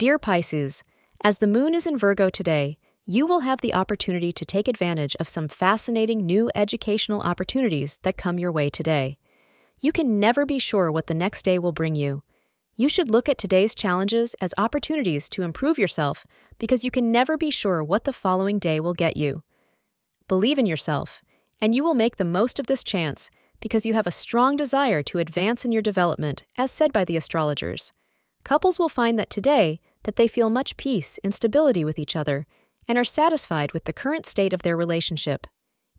Dear Pisces, as the moon is in Virgo today, you will have the opportunity to take advantage of some fascinating new educational opportunities that come your way today. You can never be sure what the next day will bring you. You should look at today's challenges as opportunities to improve yourself because you can never be sure what the following day will get you. Believe in yourself, and you will make the most of this chance because you have a strong desire to advance in your development, as said by the astrologers. Couples will find that today that they feel much peace and stability with each other and are satisfied with the current state of their relationship.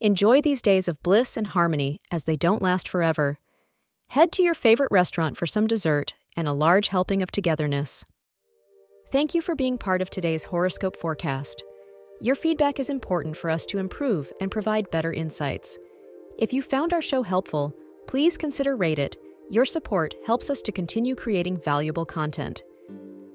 Enjoy these days of bliss and harmony as they don't last forever. Head to your favorite restaurant for some dessert and a large helping of togetherness. Thank you for being part of today's horoscope forecast. Your feedback is important for us to improve and provide better insights. If you found our show helpful, please consider rate it. Your support helps us to continue creating valuable content.